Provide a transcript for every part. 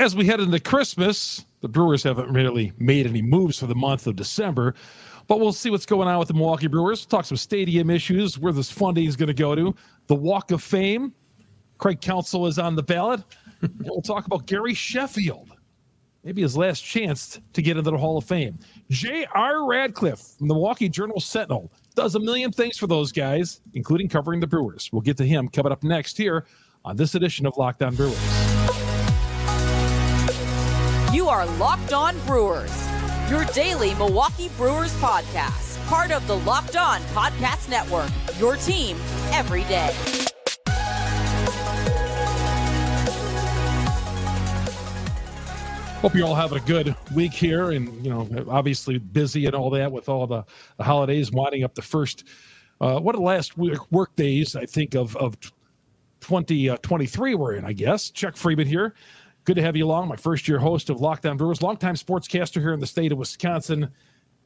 as we head into Christmas, the Brewers haven't really made any moves for the month of December, but we'll see what's going on with the Milwaukee Brewers. We'll talk some stadium issues, where this funding is going to go to, the Walk of Fame. Craig Counsell is on the ballot. we'll talk about Gary Sheffield. Maybe his last chance to get into the Hall of Fame. J.R. Radcliffe from the Milwaukee Journal Sentinel does a million things for those guys, including covering the Brewers. We'll get to him coming up next here on this edition of Locked On Brewers. You are Locked On Brewers, your daily Milwaukee Brewers podcast, part of the Locked On Podcast Network, your team every day. Hope you're all having a good week here, and you know, obviously busy and all that with all the, the holidays winding up. The first, uh, what are the last work, work days I think of of 2023 uh, we're in, I guess. Chuck Freimund here. Good to have you along. My first year host of Locked On Brewers, longtime sportscaster here in the state of Wisconsin,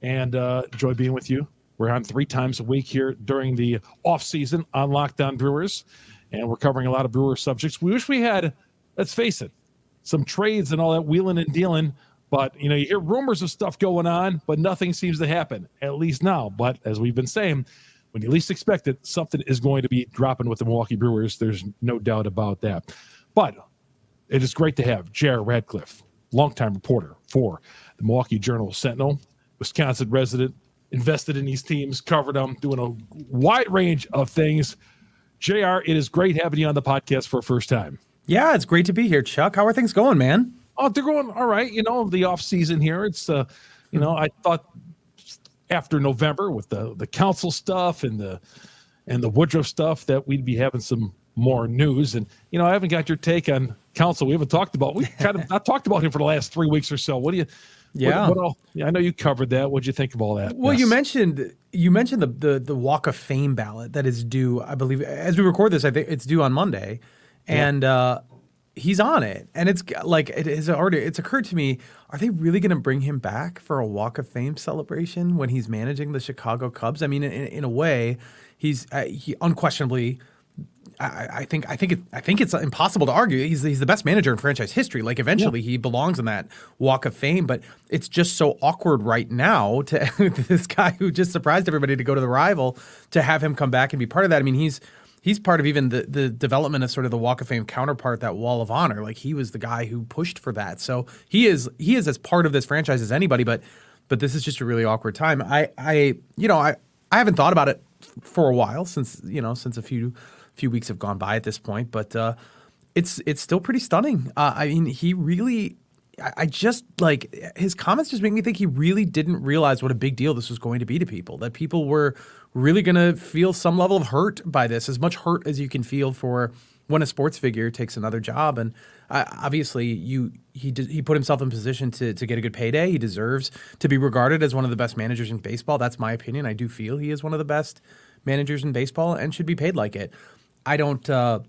and uh, enjoy being with you. We're on three times a week here during the off season on Locked On Brewers, and we're covering a lot of Brewer subjects. We wish we had, let's face it, some trades and all that wheeling and dealing. But you know, you hear rumors of stuff going on, but nothing seems to happen, at least now. But as we've been saying, when you least expect it, something is going to be dropping with the Milwaukee Brewers. There's no doubt about that. But it is great to have Jared Radcliffe, longtime reporter for the Milwaukee Journal Sentinel, Wisconsin resident, invested in these teams, covered them, doing a wide range of things. JR, it is great having you on the podcast for a first time. Yeah, it's great to be here, Chuck. How are things going, man? Oh, they're going all right. You know, the off season here. It's uh, you know, I thought after November with the the Counsell stuff and the and the Woodruff stuff that we'd be having some more news. And you know, I haven't got your take on Counsell. We haven't talked about. We kind of not talked about him for the last three weeks or so. What do you? Yeah. What, what all, yeah, I know you covered that. What'd you think of all that? Well, yes. you mentioned you mentioned the, the the Walk of Fame ballot that is due. I believe as we record this, I think it's due on Monday and yeah. uh, he's on it. And it's like it is already. It's occurred to me: Are they really going to bring him back for a Walk of Fame celebration when he's managing the Chicago Cubs? I mean, in, in a way, he's uh, he unquestionably. I, I, think I think it, I think it's impossible to argue he's he's the best manager in franchise history. Like eventually yeah. he belongs in that Walk of Fame, but it's just so awkward right now to this guy who just surprised everybody to go to the rival to have him come back and be part of that. I mean, he's he's part of even the the development of sort of the Walk of Fame counterpart, that Wall of Honor. Like he was the guy who pushed for that. So he is he is as part of this franchise as anybody. But but this is just a really awkward time. I I you know I I haven't thought about it for a while since you know since a few few weeks have gone by at this point. But uh, it's it's still pretty stunning. Uh, I mean, he really. I just like his comments just make me think he really didn't realize what a big deal this was going to be to people. That people were really going to feel some level of hurt by this, as much hurt as you can feel for when a sports figure takes another job. And uh, obviously, you he did, he put himself in position to to get a good payday. He deserves to be regarded as one of the best managers in baseball. That's my opinion. I do feel he is one of the best managers in baseball and should be paid like it. I don't. Uh,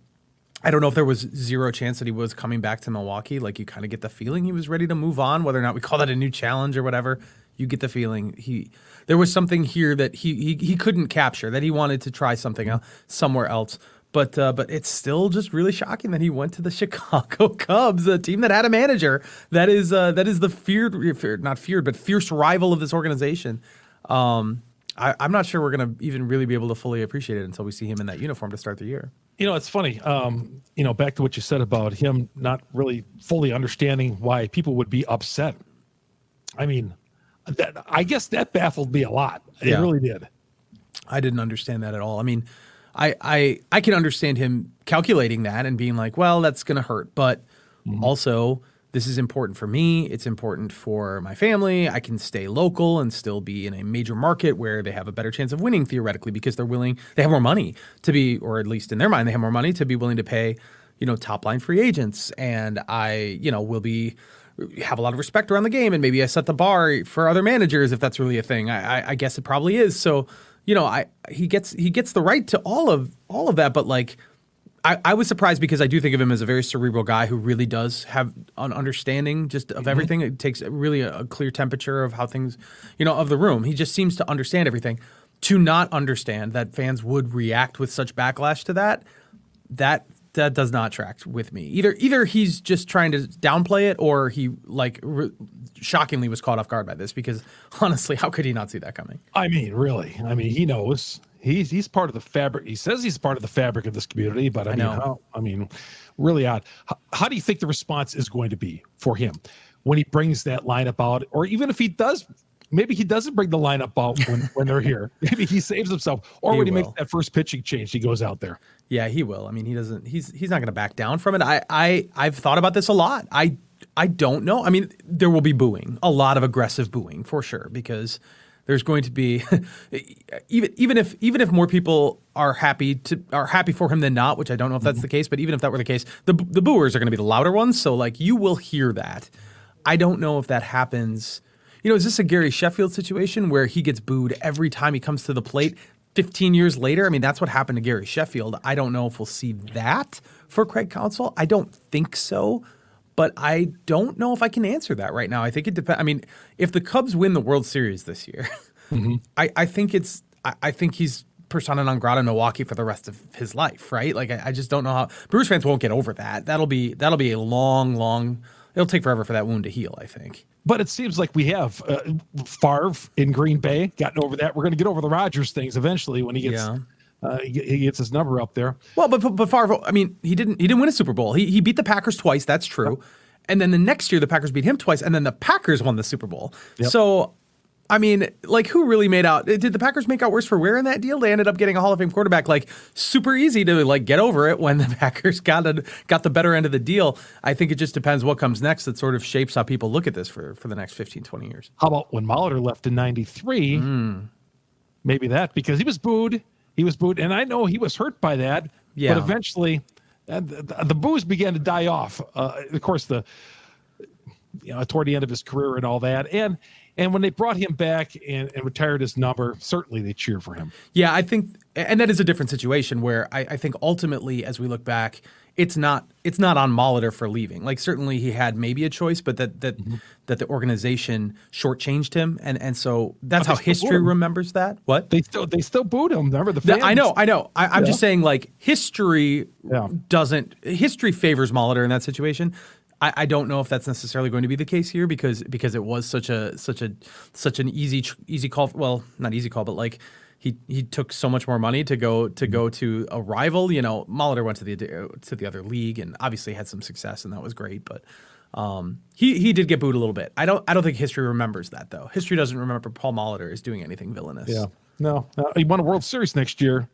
I don't know if there was zero chance that he was coming back to Milwaukee. Like you kind of get the feeling he was ready to move on, whether or not we call that a new challenge or whatever. You get the feeling he there was something here that he he, he couldn't capture that he wanted to try something else somewhere else. But uh, but it's still just really shocking that he went to the Chicago Cubs, a team that had a manager that is uh, that is the feared, feared not feared, but fierce rival of this organization. Um, I, am not sure we're going to even really be able to fully appreciate it until we see him in that uniform to start the year. You know, it's funny. Um, you know, back to what you said about him not really fully understanding why people would be upset. I mean, that I guess that baffled me a lot. It yeah. really did. I didn't understand that at all. I mean, I I I can understand him calculating that and being like, well, that's going to hurt, but mm-hmm. also this is important for me. It's important for my family. I can stay local and still be in a major market where they have a better chance of winning theoretically because they're willing, they have more money to be, or at least in their mind, they have more money to be willing to pay, you know, top line free agents. And I, you know, will be have a lot of respect around the game, and maybe I set the bar for other managers if that's really a thing. I, I, I guess it probably is. So, you know, I he gets he gets the right to all of all of that, but like. I, I was surprised because I do think of him as a very cerebral guy who really does have an understanding just of mm-hmm. everything. It takes really a, a clear temperature of how things, you know, of the room. He just seems to understand everything. To not understand that fans would react with such backlash to that, that that does not track with me. Either either he's just trying to downplay it, or he like re- shockingly was caught off guard by this. Because honestly, how could he not see that coming? I mean, really. I mean, he knows. He's he's part of the fabric. He says he's part of the fabric of this community, but I, I mean, know. how, I mean, really odd. How, how do you think the response is going to be for him when he brings that lineup out, or even if he does? Maybe he doesn't bring the lineup out when, when they're here. Maybe he saves himself, or He when he makes that first pitching change, he goes out there. Yeah, he will. I mean, he doesn't. He's he's not going to back down from it. I I I've thought about this a lot. I I don't know. I mean, there will be booing, a lot of aggressive booing for sure, because there's going to be even even if even if more people are happy to are happy for him than not, which I don't know if that's mm-hmm. the case, but even if that were the case, the the booers are going to be the louder ones. So like you will hear that. I don't know if that happens. You know, is this a Gary Sheffield situation where he gets booed every time he comes to the plate? 15 years later, I mean, that's what happened to Gary Sheffield. I don't know if we'll see that for Craig Counsell. I don't think so, but I don't know if I can answer that right now. I think it depends. I mean, if the Cubs win the World Series this year, I, I think it's, I, I think he's persona non grata in Milwaukee for the rest of his life, right? Like, I, I just don't know how Brewers fans won't get over that. That'll be, that'll be a long, long, it'll take forever for that wound to heal, I think. But it seems like we have uh, Favre in Green Bay gotten over that. We're going to get over the Rodgers things eventually when he gets Yeah. Uh, he he gets his number up there. Well, but but, Favre, I mean, he didn't he didn't win a Super Bowl. He he beat the Packers twice. That's true. And then the next year, the Packers beat him twice, and then the Packers won the Super Bowl. Yep. So, I mean, like, who really made out? Did the Packers make out worse for wear in that deal? They ended up getting a Hall of Fame quarterback, like super easy to like get over it when the Packers got a, got the better end of the deal. I think it just depends what comes next. That sort of shapes how people look at this for for the next 15, 20 years. How about when Molitor left in '93? Hmm. Maybe that because he was booed. He was booed, and I know he was hurt by that. Yeah. But eventually, uh, the, the boos began to die off. Uh, of course, the you know toward the end of his career and all that, and and when they brought him back and, and retired his number, certainly they cheer for him. Yeah, I think, and that is a different situation where I, I think ultimately, as we look back, it's not it's not on Molitor for leaving. Like certainly he had maybe a choice, but that that Mm-hmm. that the organization shortchanged him, and and so that's But how history remembers that. What? They still they still booed him. Remember the fans? I know, I know. I, I'm Yeah. just saying, like history Yeah. doesn't history favors Molitor in that situation. I, I don't know if that's necessarily going to be the case here because because it was such a such a such an easy easy call. Well, not easy call, but like he he took so much more money to go to go to a rival. You know, Molitor went to the to the other league and obviously had some success and that was great, but. Um, he he did get booed a little bit. I don't I don't think history remembers that though. History doesn't remember Paul Molitor is doing anything villainous. Yeah. No, no, he won a World Series next year.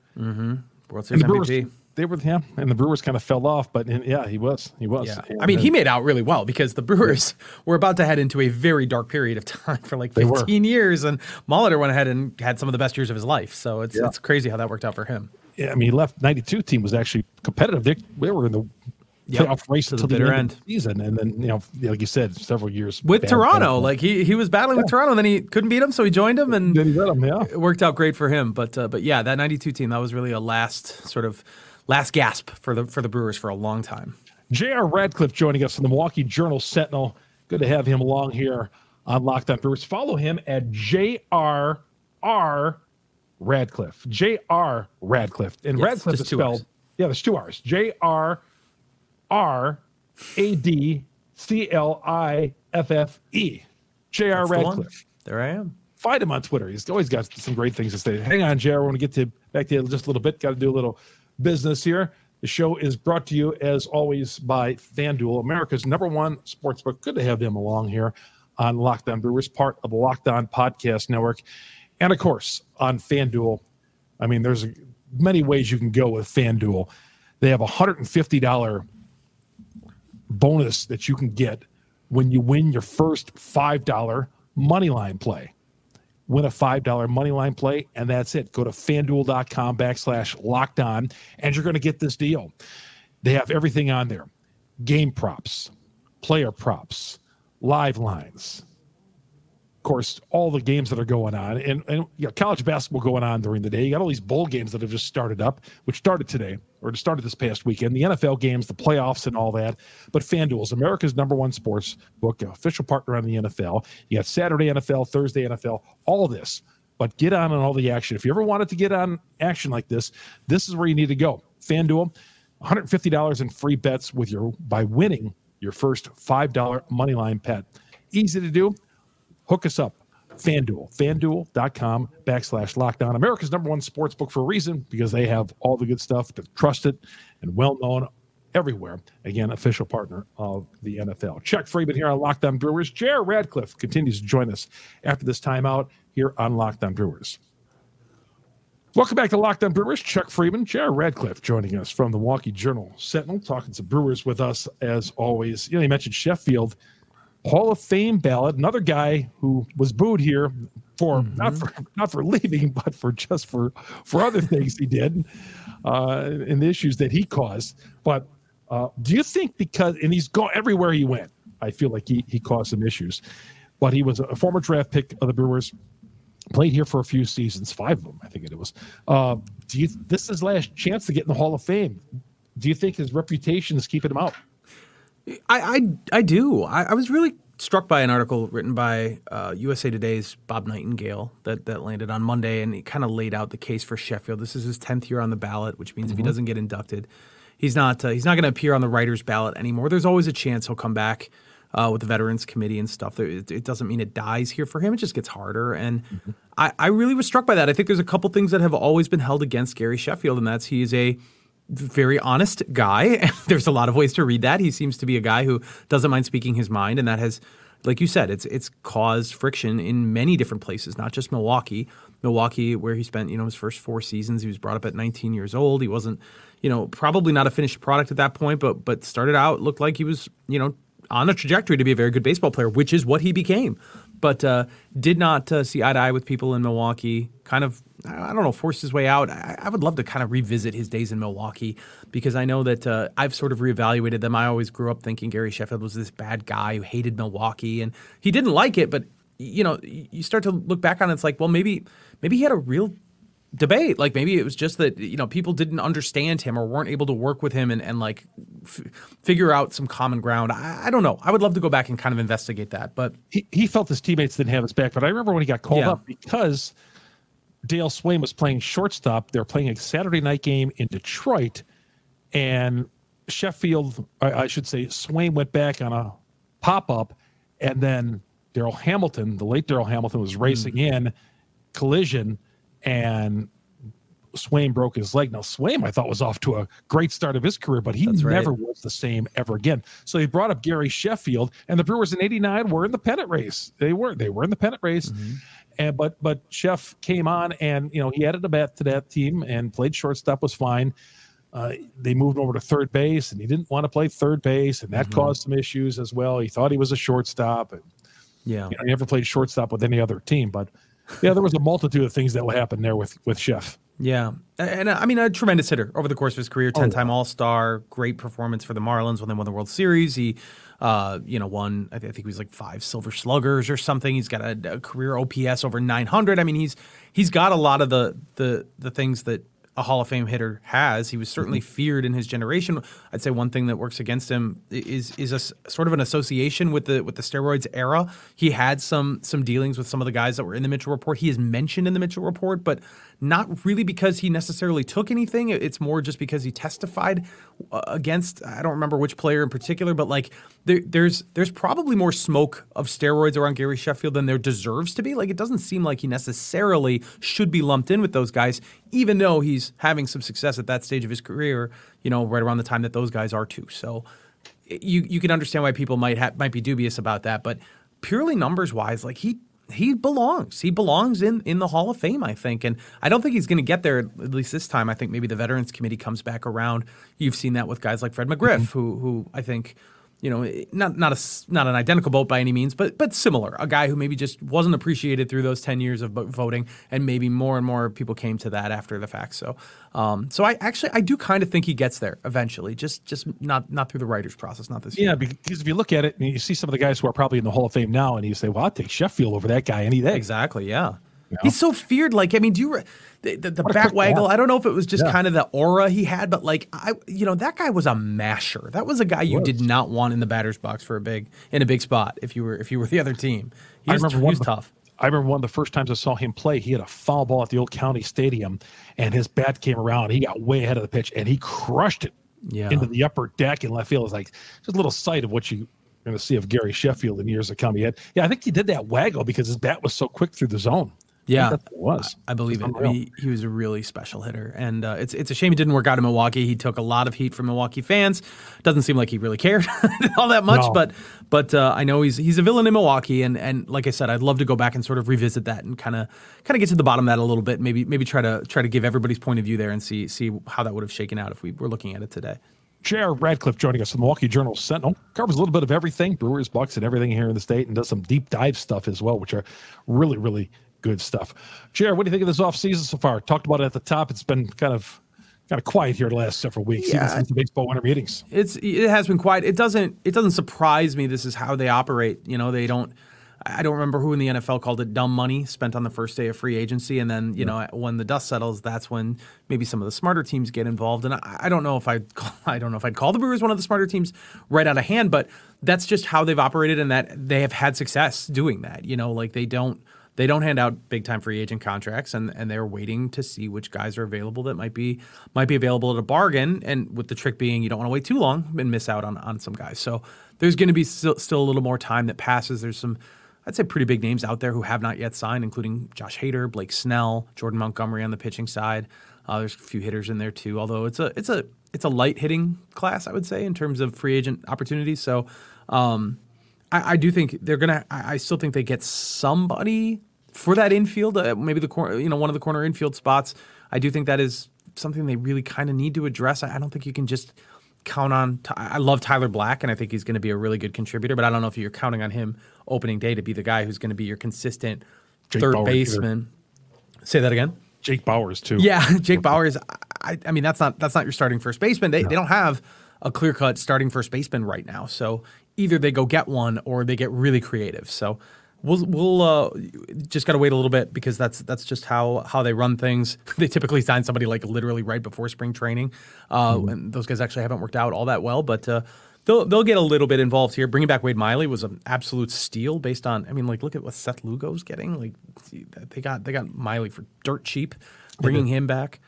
World Series the Brewers, MVP. They were yeah, and the Brewers kind of fell off, but yeah, he was, he was. Yeah. I mean, then- he made out really well because the Brewers were about to head into a very dark period of time for like 15 years, and Molitor went ahead and had some of the best years of his life. So it's Yeah. it's crazy how that worked out for him. yeah, I mean, he left '92 team was actually competitive. They, they were in the Yep, playoff race to the until the, bitter end, of end. the season, and then you know, like you said, several years With Toronto, like he he was battling with Toronto, and then he couldn't beat him, so he joined him, and Then he him, yeah. it worked out great for him. But uh, but yeah, that '92 team that was really a last sort of last gasp for the for the Brewers for a long time. J.R. Radcliffe joining us from the Milwaukee Journal Sentinel. Good to have him along here on Locked On Brewers. Follow him at J.R.R. Radcliffe. J.R. Radcliffe. And Yes, Radcliffe is spelled, R's. yeah, there's two R's. J.R.R.A.D.C.L.I.F.F.E. J.R. That's the one. Radcliffe. There I am. Find him on Twitter. He's always got some great things to say. Hang on, Jared. I want to get to back to you just a little bit. Got to do a little business here. The show is brought to you, as always, by FanDuel, America's number one sportsbook. Good to have them along here on Locked On Brewers, part of the Locked On Podcast Network. And of course, on FanDuel, I mean, there's many ways you can go with FanDuel. They have a $150 bonus that you can get when you win your first $5 money line play. Win a $5 money line play, and that's it. Go to fanduel.com backslash locked on, and you're going to get this deal. They have everything on there game props, player props, live lines. Of course, all the games that are going on, and, and you know, college basketball going on during the day. You got all these bowl games that have just started up, which started today or started this past weekend. The NFL games, the playoffs, and all that. But FanDuel is America's number one sports book, official partner on the NFL. You got Saturday NFL, Thursday NFL, all this. But get on on all the action. If you ever wanted to get on action like this, this is where you need to go. FanDuel. $150 in free bets with your by winning your first $5 moneyline bet. Easy to do. Hook us up. FanDuel, fanduel.com backslash lockdown. America's number one sports book for a reason because they have all the good stuff, they're trusted and well known everywhere. Again, official partner of the NFL. Chuck Freimund here on Locked On Brewers. Jared Radcliffe continues to join us after this timeout here on Locked On Brewers. Welcome back to Locked On Brewers. Chuck Freimund, Jared Radcliffe joining us from the Milwaukee Journal Sentinel, talking to Brewers with us as always. You know, you mentioned Sheffield. Hall of Fame ballot, another guy who was booed here for mm-hmm. not for not for leaving, but for just for for other things he did uh, and the issues that he caused. But uh, do you think because and he's gone everywhere he went, I feel like he he caused some issues. But he was a former draft pick of the Brewers, played here for a few seasons, five of them, I think it was. Uh, do you this is his last chance to get in the Hall of Fame? Do you think his reputation is keeping him out? I I, I do. I, I was really struck by an article written by uh, USA Today's Bob Nightingale that, that landed on Monday, and he kind of laid out the case for Sheffield. This is his tenth year on the ballot, which means mm-hmm. if he mm-hmm. doesn't get inducted, he's not uh, he's not going to appear on the writers' ballot anymore. There's always a chance he'll come back uh, with the Veterans Committee and stuff. It, it, doesn't mean it dies here for him. It just gets harder, and mm-hmm. I, I really was struck by that. I think there's a couple things that have always been held against Gary Sheffield, and that's he is a very honest guy. There's a lot of ways to read that. He seems to be a guy who doesn't mind speaking his mind, and that has, like you said, it's it's caused friction in many different places, not just Milwaukee. Milwaukee, where he spent you know his first four seasons, he was brought up at 19 years old. He wasn't, you know, probably not a finished product at that point, but but started out looked like he was you know on a trajectory to be a very good baseball player, which is what he became. But uh, did not uh, see eye to eye with people in Milwaukee. Kind of, I don't know, forced his way out. I, I, would love to kind of revisit his days in Milwaukee because I know that uh, I've sort of reevaluated them. I always grew up thinking Gary Sheffield was this bad guy who hated Milwaukee, and he didn't like it. But you know, you start to look back on it, it's like, well, maybe maybe he had a real debate. Like maybe it was just that you know people didn't understand him or weren't able to work with him and, and like f- figure out some common ground. I, I, don't know. I would love to go back and kind of investigate that. But he, he felt his teammates didn't have his back. But I remember when he got called yeah. up because Dale Sveum was playing shortstop. They were playing a Saturday night game in Detroit, and Sheffield, I, I should say, Sveum went back on a pop up, and then Darryl Hamilton, the late Darryl Hamilton, was racing mm. in collision and Sveum broke his leg. Now Sveum, I thought, was off to a great start of his career, but he That's never right. was the same ever again. So he brought up Gary Sheffield, and the Brewers in '89 were in the pennant race. They were they were in the pennant race, mm-hmm. and but but Sheff came on, and you know he added a bat to that team and played shortstop was fine. Uh, they moved over to third base, and he didn't want to play third base, and that mm-hmm. caused some issues as well. He thought he was a shortstop, and yeah, you know, he never played shortstop with any other team, but yeah, there was a multitude of things that will happen there with with Sheff. Yeah, and uh, I mean a tremendous hitter over the course of his career, ten time oh, All Star, great performance for the Marlins when they won the World Series. He, uh, you know, won I, think he was like five Silver Sluggers or something. He's got a, a career OPS over nine hundred. I mean, he's he's got a lot of the the the things that a Hall of Fame hitter has. He was certainly mm-hmm. feared in his generation. I'd say one thing that works against him is is a sort of an association with the with the steroids era. He had some some dealings with some of the guys that were in the Mitchell report. He is mentioned in the Mitchell report, but not really because he necessarily took anything. It's more just because he testified uh, against. I don't remember which player in particular, but like there, there's there's probably more smoke of steroids around Gary Sheffield than there deserves to be. Like it doesn't seem like he necessarily should be lumped in with those guys, even though he's having some success at that stage of his career. You know, right around the time that those guys are too. So you you can understand why people might ha- might be dubious about that, but purely numbers wise, like he he belongs. He belongs in in the Hall of Fame, I think. And I don't think he's going to get there at least this time. I think maybe the Veterans Committee comes back around. You've seen that with guys like Fred McGriff, mm-hmm. who who I think you know, not not a not an identical boat by any means, but but similar. A guy who maybe just wasn't appreciated through those ten years of voting, and maybe more and more people came to that after the fact. So, um, so I actually I do kind of think he gets there eventually, just just not not through the writers process, not this. Yeah, year. because if you look at it and you see some of the guys who are probably in the Hall of Fame now, and you say, "Well, I'll take Sheffield over that guy any day." Exactly. Yeah. You know? He's so feared. Like, I mean, do you the, the, the bat waggle? I don't know if it was just yeah. kind of the aura he had, but like, I, you know, that guy was a masher. That was a guy you did not want in the batter's box for a big in a big spot if you were if you were the other team. He was, I remember he was the, tough. I remember one of the first times I saw him play, he had a foul ball at the old county stadium, and his bat came around. He got way ahead of the pitch, and he crushed it Yeah. into the upper deck in left field is like just a little sight of what you going to see of Gary Sheffield in years to come. He had, yeah, I think he did that waggle because his bat was so quick through the zone. Yeah. that's what it was. I believe it. Mean, he was a really special hitter, and uh, it's it's a shame it didn't work out in Milwaukee. He took a lot of heat from Milwaukee fans. Doesn't seem like he really cared all that much, No. but but uh, I know he's he's a villain in Milwaukee, and and like I said, I'd love to go back and sort of revisit that and kind of kind of get to the bottom of that a little bit. Maybe maybe try to try to give everybody's point of view there and see see how that would have shaken out if we were looking at it today. J.R. Radcliffe joining us from the Milwaukee Journal Sentinel covers a little bit of everything, Brewers, Bucks, and everything here in the state, and does some deep dive stuff as well, which are really, really good stuff. J.R., what do you think of this offseason so far? Talked about it at the top. It's been kind of kind of quiet here the last several weeks, even Yeah. since the baseball winter meetings. It's it has been quiet. It doesn't it doesn't surprise me. This is how they operate. You know, they don't. I don't remember who in the NFL called it dumb money spent on the first day of free agency, and then you know when the dust settles, that's when maybe some of the smarter teams get involved. And I, I don't know if I I don't know if I'd call the Brewers one of the smarter teams right out of hand, but that's just how they've operated, and that they have had success doing that. You know, like they don't they don't hand out big time free agent contracts and, and they're waiting to see which guys are available that might be might be available at a bargain. And with the trick being you don't want to wait too long and miss out on, on some guys. So there's going to be still, still a little more time that passes. There's some i'd say pretty big names out there who have not yet signed including josh hader blake snell jordan montgomery on the pitching side. Uh, there's a few hitters in there too although it's a it's a it's a light hitting class i would say in terms of free agent opportunities. So um, I, I do think they're gonna. I, I still think they get somebody for that infield. Uh, maybe the corner, you know, one of the corner infield spots. I do think that is something they really kind of need to address. I, I don't think you can just count on. I love Tyler Black, and I think he's going to be a really good contributor. But I don't know if you're counting on him opening day to be the guy who's going to be your consistent Jake third Bauer, either. baseman. Say that again. Jake Bauers, too. Yeah, Jake Bauers. I, I mean, that's not that's not your starting first baseman. They they don't have a clear cut starting first baseman right now. So either they go get one or they get really creative. So we'll we'll uh, just got to wait a little bit because that's that's just how how they run things. They typically sign somebody like literally right before spring training, uh, and those guys actually haven't worked out all that well, but. Uh, They'll, they'll get a little bit involved here. Bringing back Wade Miley was an absolute steal based on. I mean, like look at what Seth Lugo's getting. Like they got they got Miley for dirt cheap. Bringing him back.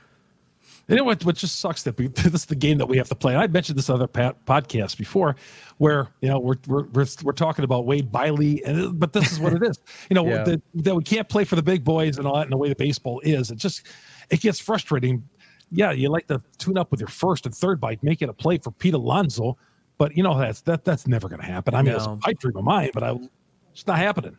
You know what? What just sucks that we, this is the game that we have to play. And I mentioned this other pat, podcast before, where you know we're we're we're, we're talking about Wade Miley, and but this is what it is. You know Yeah. that, that we can't play for the big boys and all that, and the way the baseball is, it just it gets frustrating. Yeah, you like to tune up with your first and third by making a play for Pete Alonso, but you know that's that that's never going to happen. I mean, it's a pipe dream of mine, but I, it's not happening.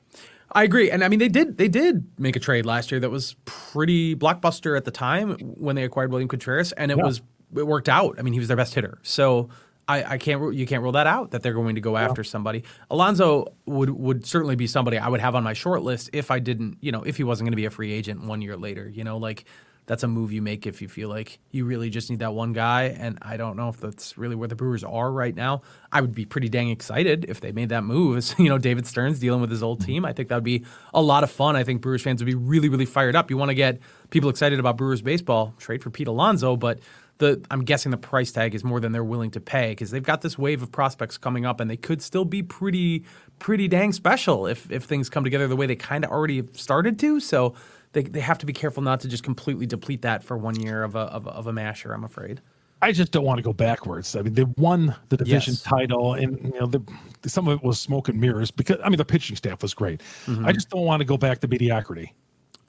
I agree, and I mean they did they did make a trade last year that was pretty blockbuster at the time when they acquired William Contreras, and it Yeah. was it worked out. I mean he was their best hitter, so I, I can't you can't rule that out that they're going to go after somebody. Alonso would would certainly be somebody I would have on my short list if I didn't you know if he wasn't going to be a free agent one year later. You know like that's a move you make if you feel like you really just need that one guy. And I don't know if that's really where the Brewers are right now. I would be pretty dang excited if they made that move. As, you know, David Stearns dealing with his old mm-hmm. team. I think that would be a lot of fun. I think Brewers fans would be really, really fired up. You want to get people excited about Brewers baseball, trade for Pete Alonso, but the I'm guessing the price tag is more than they're willing to pay because they've got this wave of prospects coming up and they could still be pretty pretty dang special if if things come together the way they kind of already started to. So they, they have to be careful not to just completely deplete that for one year of a, of a, of a masher, I'm afraid. I just don't want to go backwards. I mean, they won the division Yes. title, and you know, the, some of it was smoke and mirrors because I mean, the pitching staff was great. Mm-hmm. I just don't want to go back to mediocrity.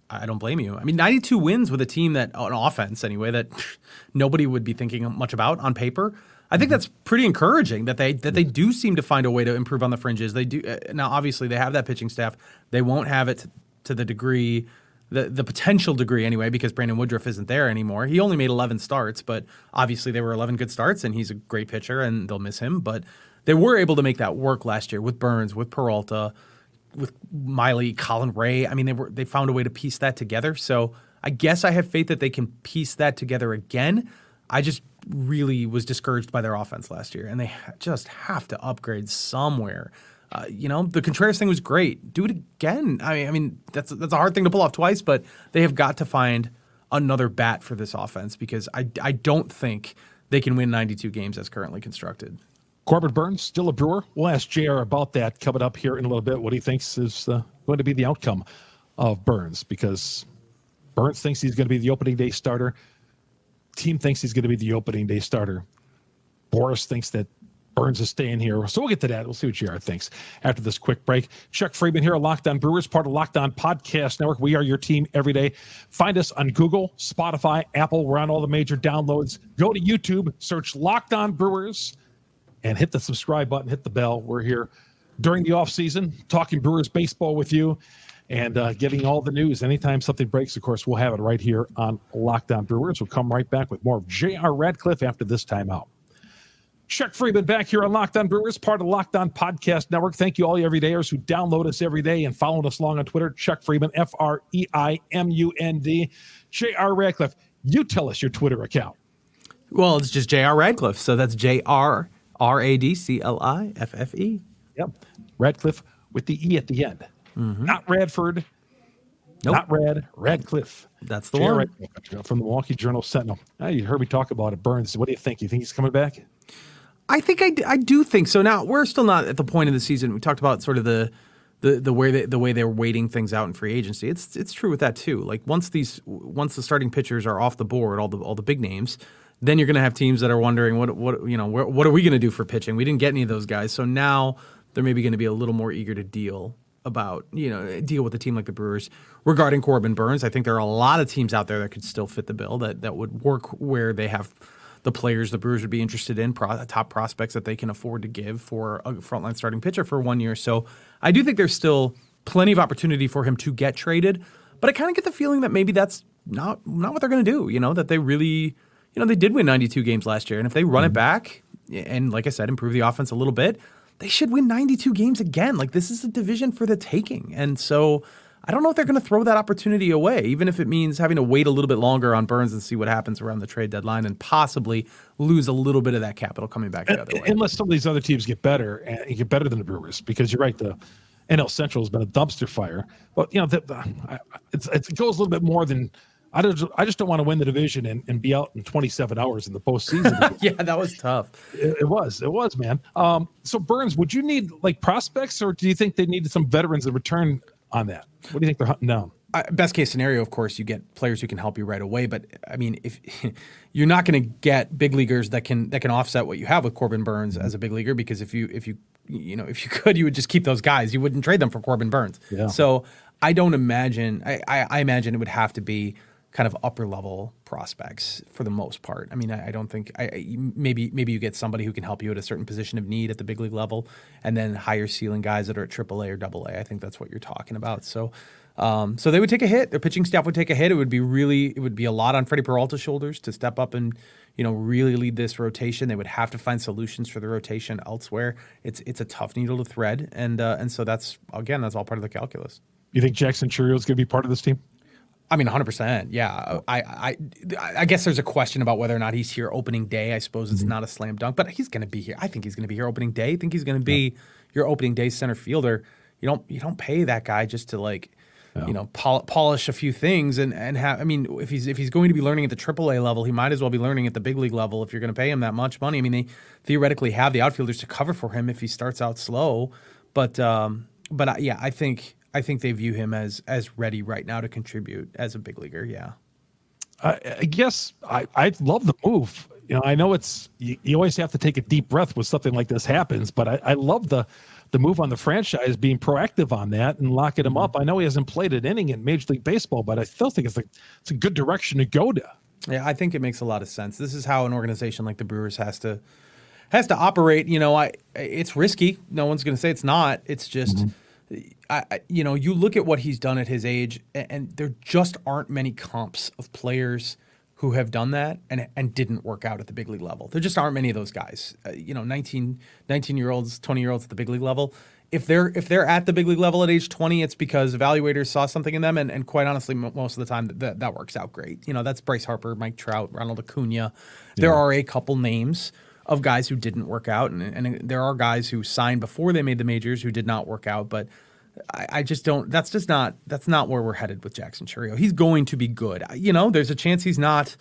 I don't blame you. I mean, 92 wins with a team that, on offense anyway, that nobody would be thinking much about on paper. I think that's pretty encouraging that they that they do seem to find a way to improve on the fringes. They do uh, now. Obviously, they have that pitching staff. They won't have it to, to the degree, the the potential degree anyway, because Brandon Woodruff isn't there anymore. He only made 11 starts, but obviously they were 11 good starts, and he's a great pitcher, and they'll miss him. But they were able to make that work last year with Burnes, with Peralta with Miley, Colin Rea. I mean, they were they found a way to piece that together. So I guess I have faith that they can piece that together again. I just really was discouraged by their offense last year, and they just have to upgrade somewhere. Uh, you know, the Contreras thing was great. Do it again. I mean, I mean that's that's a hard thing to pull off twice, but they have got to find another bat for this offense because I I don't think they can win 92 games as currently constructed. Corbin Burnes, still a Brewer. We'll ask JR about that coming up here in a little bit. What he thinks is uh, going to be the outcome of Burnes because Burnes thinks he's going to be the opening day starter. Team thinks he's going to be the opening day starter. Boras thinks that Burnes is staying here. So we'll get to that. We'll see what JR thinks after this quick break. Chuck Freimund here, Locked On Brewers, part of Locked On Podcast Network. We are your team every day. Find us on Google, Spotify, Apple. We're on all the major downloads. Go to YouTube, search Locked On Brewers, and hit the subscribe button, hit the bell. We're here during the off season, talking Brewers baseball with you and uh, getting all the news. Anytime something breaks, of course, we'll have it right here on Locked On Brewers. We'll come right back with more of J.R. Radcliffe after this timeout. Chuck Freimund back here on Locked On Brewers, part of Locked On Podcast Network. Thank you all you everydayers who download us every day and follow us along on Twitter. Chuck Freimund, F R E I M U N D. J.R. Radcliffe, you tell us your Twitter account. Well, it's just J.R. Radcliffe. So that's J R R A D C L I F F E. Yep. Radcliffe with the E at the end. Mm-hmm. Not Radford. Nope. Not Rad, Radcliffe. That's the one. from the Milwaukee Journal Sentinel. Now, you heard me talk about it. Burnes. What do you think? You think he's coming back? I think I, I do think so. Now we're still not at the point of the season. We talked about sort of the the the way they, the way they're waiting things out in free agency. It's it's true with that too. Like once these once the starting pitchers are off the board, all the all the big names, then you're going to have teams that are wondering what what you know what, what are we going to do for pitching? We didn't get any of those guys, so now they're maybe going to be a little more eager to deal about you know deal with a team like the Brewers regarding Corbin Burnes. I think there are a lot of teams out there that could still fit the bill that that would work where they have the players the Brewers would be interested in, pro- top prospects that they can afford to give for a frontline starting pitcher for one year. So I do think there's still plenty of opportunity for him to get traded, but I kind of get the feeling that maybe that's not not what they're going to do. You know that they really, you know, they did win 92 games last year, and if they run mm-hmm. it back and like I said, improve the offense a little bit, they should win 92 games again. Like this is a division for the taking, and so. I don't know if they're going to throw that opportunity away, even if it means having to wait a little bit longer on Burnes and see what happens around the trade deadline and possibly lose a little bit of that capital coming back the other way. Unless some of these other teams get better and get better than the Brewers, because you're right, the NL Central has been a dumpster fire. But you know, the, the, it goes a little bit more than. I just, I just don't want to win the division and, and be out in 27 hours in the postseason. yeah, that was tough. It, it, was. It was, man. Um, so, Burnes, would you need like prospects or do you think they needed some veterans in return on that? What do you think they're hunting down? Uh, best case scenario, of course, you get players who can help you right away. But I mean, if you're not going to get big leaguers that can that can offset what you have with Corbin Burnes as a big leaguer, because if you if you you know if you could, you would just keep those guys. You wouldn't trade them for Corbin Burnes. Yeah. So I don't imagine. I, I, I imagine it would have to be kind of upper level prospects for the most part. I mean, I, I don't think I, maybe maybe you get somebody who can help you at a certain position of need at the big league level, and then higher ceiling guys that are at AAA or AA. I think that's what you're talking about. So. Um, so they would take a hit. Their pitching staff would take a hit. It would be really, it would be a lot on Freddie Peralta's shoulders to step up and, you know, really lead this rotation. They would have to find solutions for the rotation elsewhere. It's it's a tough needle to thread, and uh, and so that's again that's all part of the calculus. You think Jackson Chourio is going to be part of this team? I mean, 100%. Yeah. I, I, I guess there's a question about whether or not he's here opening day. I suppose it's mm-hmm. not a slam dunk, but he's going to be here. I think he's going to be here opening day. I think he's going to be yeah. your opening day center fielder. You don't, you don't pay that guy just to like, yeah. you know, pol- polish a few things and, and have, I mean, if he's, if he's going to be learning at the AAA level, he might as well be learning at the big league level if you're going to pay him that much money. I mean, they theoretically have the outfielders to cover for him if he starts out slow. But, um, but uh, yeah, I think, I think they view him as as ready right now to contribute as a big leaguer. Yeah. I, I guess I, I love the move. You know, I know it's you, you, always have to take a deep breath when something like this happens, but I, I love the the move on the franchise being proactive on that and locking him mm-hmm. up. I know he hasn't played an inning in Major League Baseball, but I still think it's a it's a good direction to go to. Yeah, I think it makes a lot of sense. This is how an organization like the Brewers has to has to operate. You know, I it's risky. No one's going to say it's not. It's just. Mm-hmm I, you know, you look at what he's done at his age, and, there just aren't many comps of players who have done that and and didn't work out at the big league level. There just aren't many of those guys. Uh, you know, 19, 19 year olds, 20 year olds at the big league level. If they're if they're at the big league level at age 20, it's because evaluators saw something in them, and, and quite honestly, most of the time that, that works out great. You know, that's Bryce Harper, Mike Trout, Ronald Acuna. There yeah. are a couple names of guys who didn't work out, and, and there are guys who signed before they made the majors who did not work out, but I, I, just don't. That's just not. That's not where we're headed with Jackson Chourio. He's going to be good. You know, there's a chance he's not.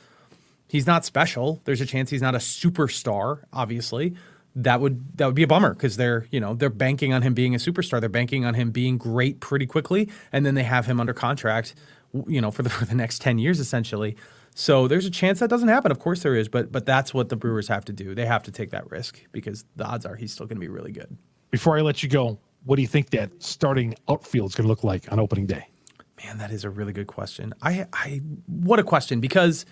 He's not special. There's a chance he's not a superstar. Obviously, that would that would be a bummer because they're you know they're banking on him being a superstar. They're banking on him being great pretty quickly, and then they have him under contract. You know, for the for the next ten years essentially. So there's a chance that doesn't happen. Of course there is, but but that's what the Brewers have to do. They have to take that risk because the odds are he's still going to be really good. Before I let you go, what do you think that starting outfield is going to look like on opening day? Man, that is a really good question. I I what a question because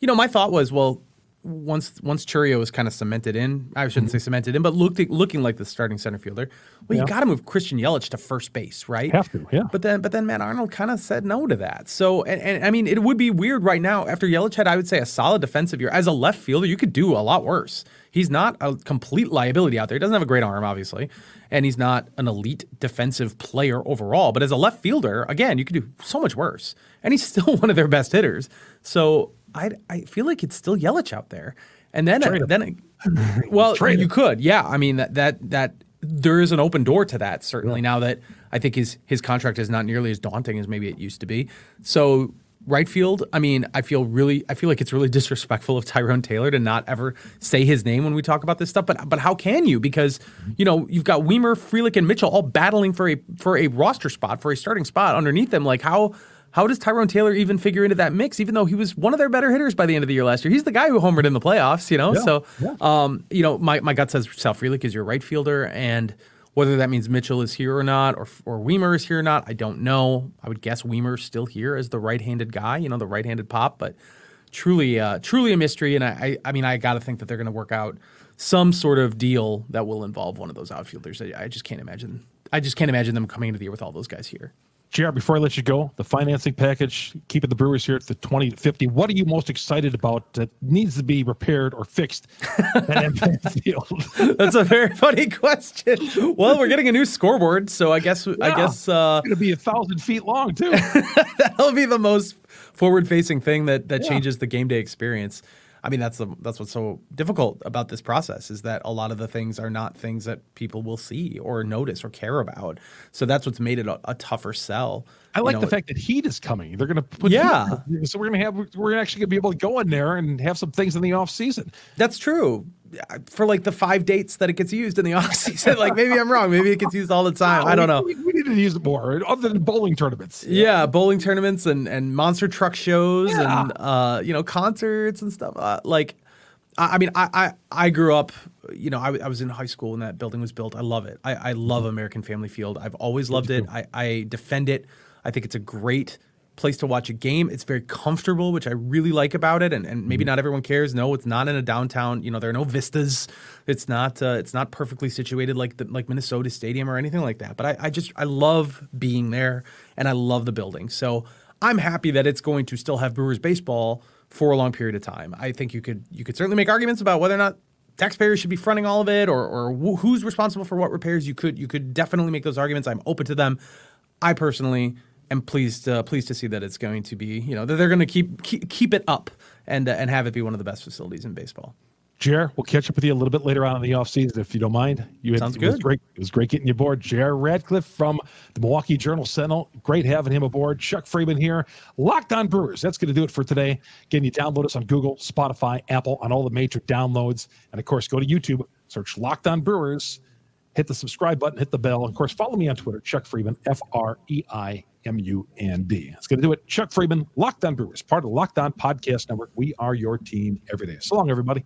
you know, my thought was, well, once once Chourio was kind of cemented in, I shouldn't mm-hmm. say cemented in, but looked, looking like the starting center fielder. Well, Yeah. you got to move Christian Yelich to first base, right? Have to, yeah. But then, but then, Matt Arnold kind of said no to that. So, and, and I mean, it would be weird right now after Yelich had, I would say, a solid defensive year as a left fielder. You could do a lot worse. He's not a complete liability out there. He doesn't have a great arm, obviously, and he's not an elite defensive player overall. But as a left fielder, again, you could do so much worse, and he's still one of their best hitters. So I, I feel like it's still Yelich out there. And then, uh, him. then, well, Trade you him. could, yeah. I mean that that that there is an open door to that certainly now that I think his his contract is not nearly as daunting as maybe it used to be. So right field, I mean, I feel really, I feel like it's really disrespectful of Tyrone Taylor to not ever say his name when we talk about this stuff. But but how can you? Because you know you've got Wiemer, Frelick, and Mitchell all battling for a for a roster spot for a starting spot underneath them. Like how. How does Tyrone Taylor even figure into that mix? Even though he was one of their better hitters by the end of the year last year, he's the guy who homered in the playoffs. You know, Yeah, so yeah. um, you know, my, my gut says Sal Frelick is your right fielder, and whether that means Mitchell is here or not, or or Wiemer is here or not, I don't know. I would guess Wiemer's still here as the right-handed guy, you know, the right-handed pop, but truly, uh, truly a mystery. And I, I, I mean, I got to think that they're going to work out some sort of deal that will involve one of those outfielders. I, I just can't imagine. I just can't imagine them coming into the year with all those guys here. JR, before I let you go, the financing package, keeping the Brewers here at the 20 to 50. What are you most excited about that needs to be repaired or fixed at Empire Field? That's a very funny question. Well, we're getting a new scoreboard, so I guess I Yeah. guess uh, It's going to be a thousand feet long, too. that'll be the most forward-facing thing that that Yeah. changes the game day experience. I mean, that's the that's what's so difficult about this process is that a lot of the things are not things that people will see or notice or care about. So that's what's made it a, a tougher sell. I You like know, the fact that heat is coming. They're going to put Yeah. so we're going to have we're actually going to be able to go in there and have some things in the off season. That's true. For like the five dates that it gets used in the off season, like maybe I'm wrong. Maybe it gets used all the time. I don't know. We, we need to use it more, other than bowling tournaments. Yeah, bowling tournaments and, and monster truck shows Yeah. and uh, you know concerts and stuff. Uh, like, I, I mean, I, I I grew up. You know, I was in high school when that building was built. I love it. I, I love American Family Field. I've always loved it. I, I defend it. I think it's a great place to watch a game. It's very comfortable, which I really like about it. And, and maybe not everyone cares. No, it's not in a downtown. You know, there are no vistas. It's not. Uh, it's not perfectly situated like the, like Minnesota Stadium or anything like that. But I, I just I love being there, and I love the building. So I'm happy that it's going to still have Brewers baseball for a long period of time. I think you could you could certainly make arguments about whether or not taxpayers should be fronting all of it or or who's responsible for what repairs. You could you could definitely make those arguments. I'm open to them. I personally am pleased uh, pleased to see that it's going to be you know that they're going to keep, keep keep it up and uh, and have it be one of the best facilities in baseball. JR, we'll catch up with you a little bit later on in the offseason if you don't mind. You had, Sounds it was good. great. It was great getting you aboard. JR Radcliffe from the Milwaukee Journal Sentinel. Great having him aboard. Chuck Freimund here. Locked on Brewers. That's going to do it for today. Again, you download us on Google, Spotify, Apple, on all the major downloads. And of course, go to YouTube, search Locked on Brewers, hit the subscribe button, hit the bell. Of course, follow me on Twitter, Chuck Freimund, F R E I M U N D. That's going to do it. Chuck Freimund, Lockdown Brewers, part of the Locked on Podcast Network. We are your team every day. So long, everybody.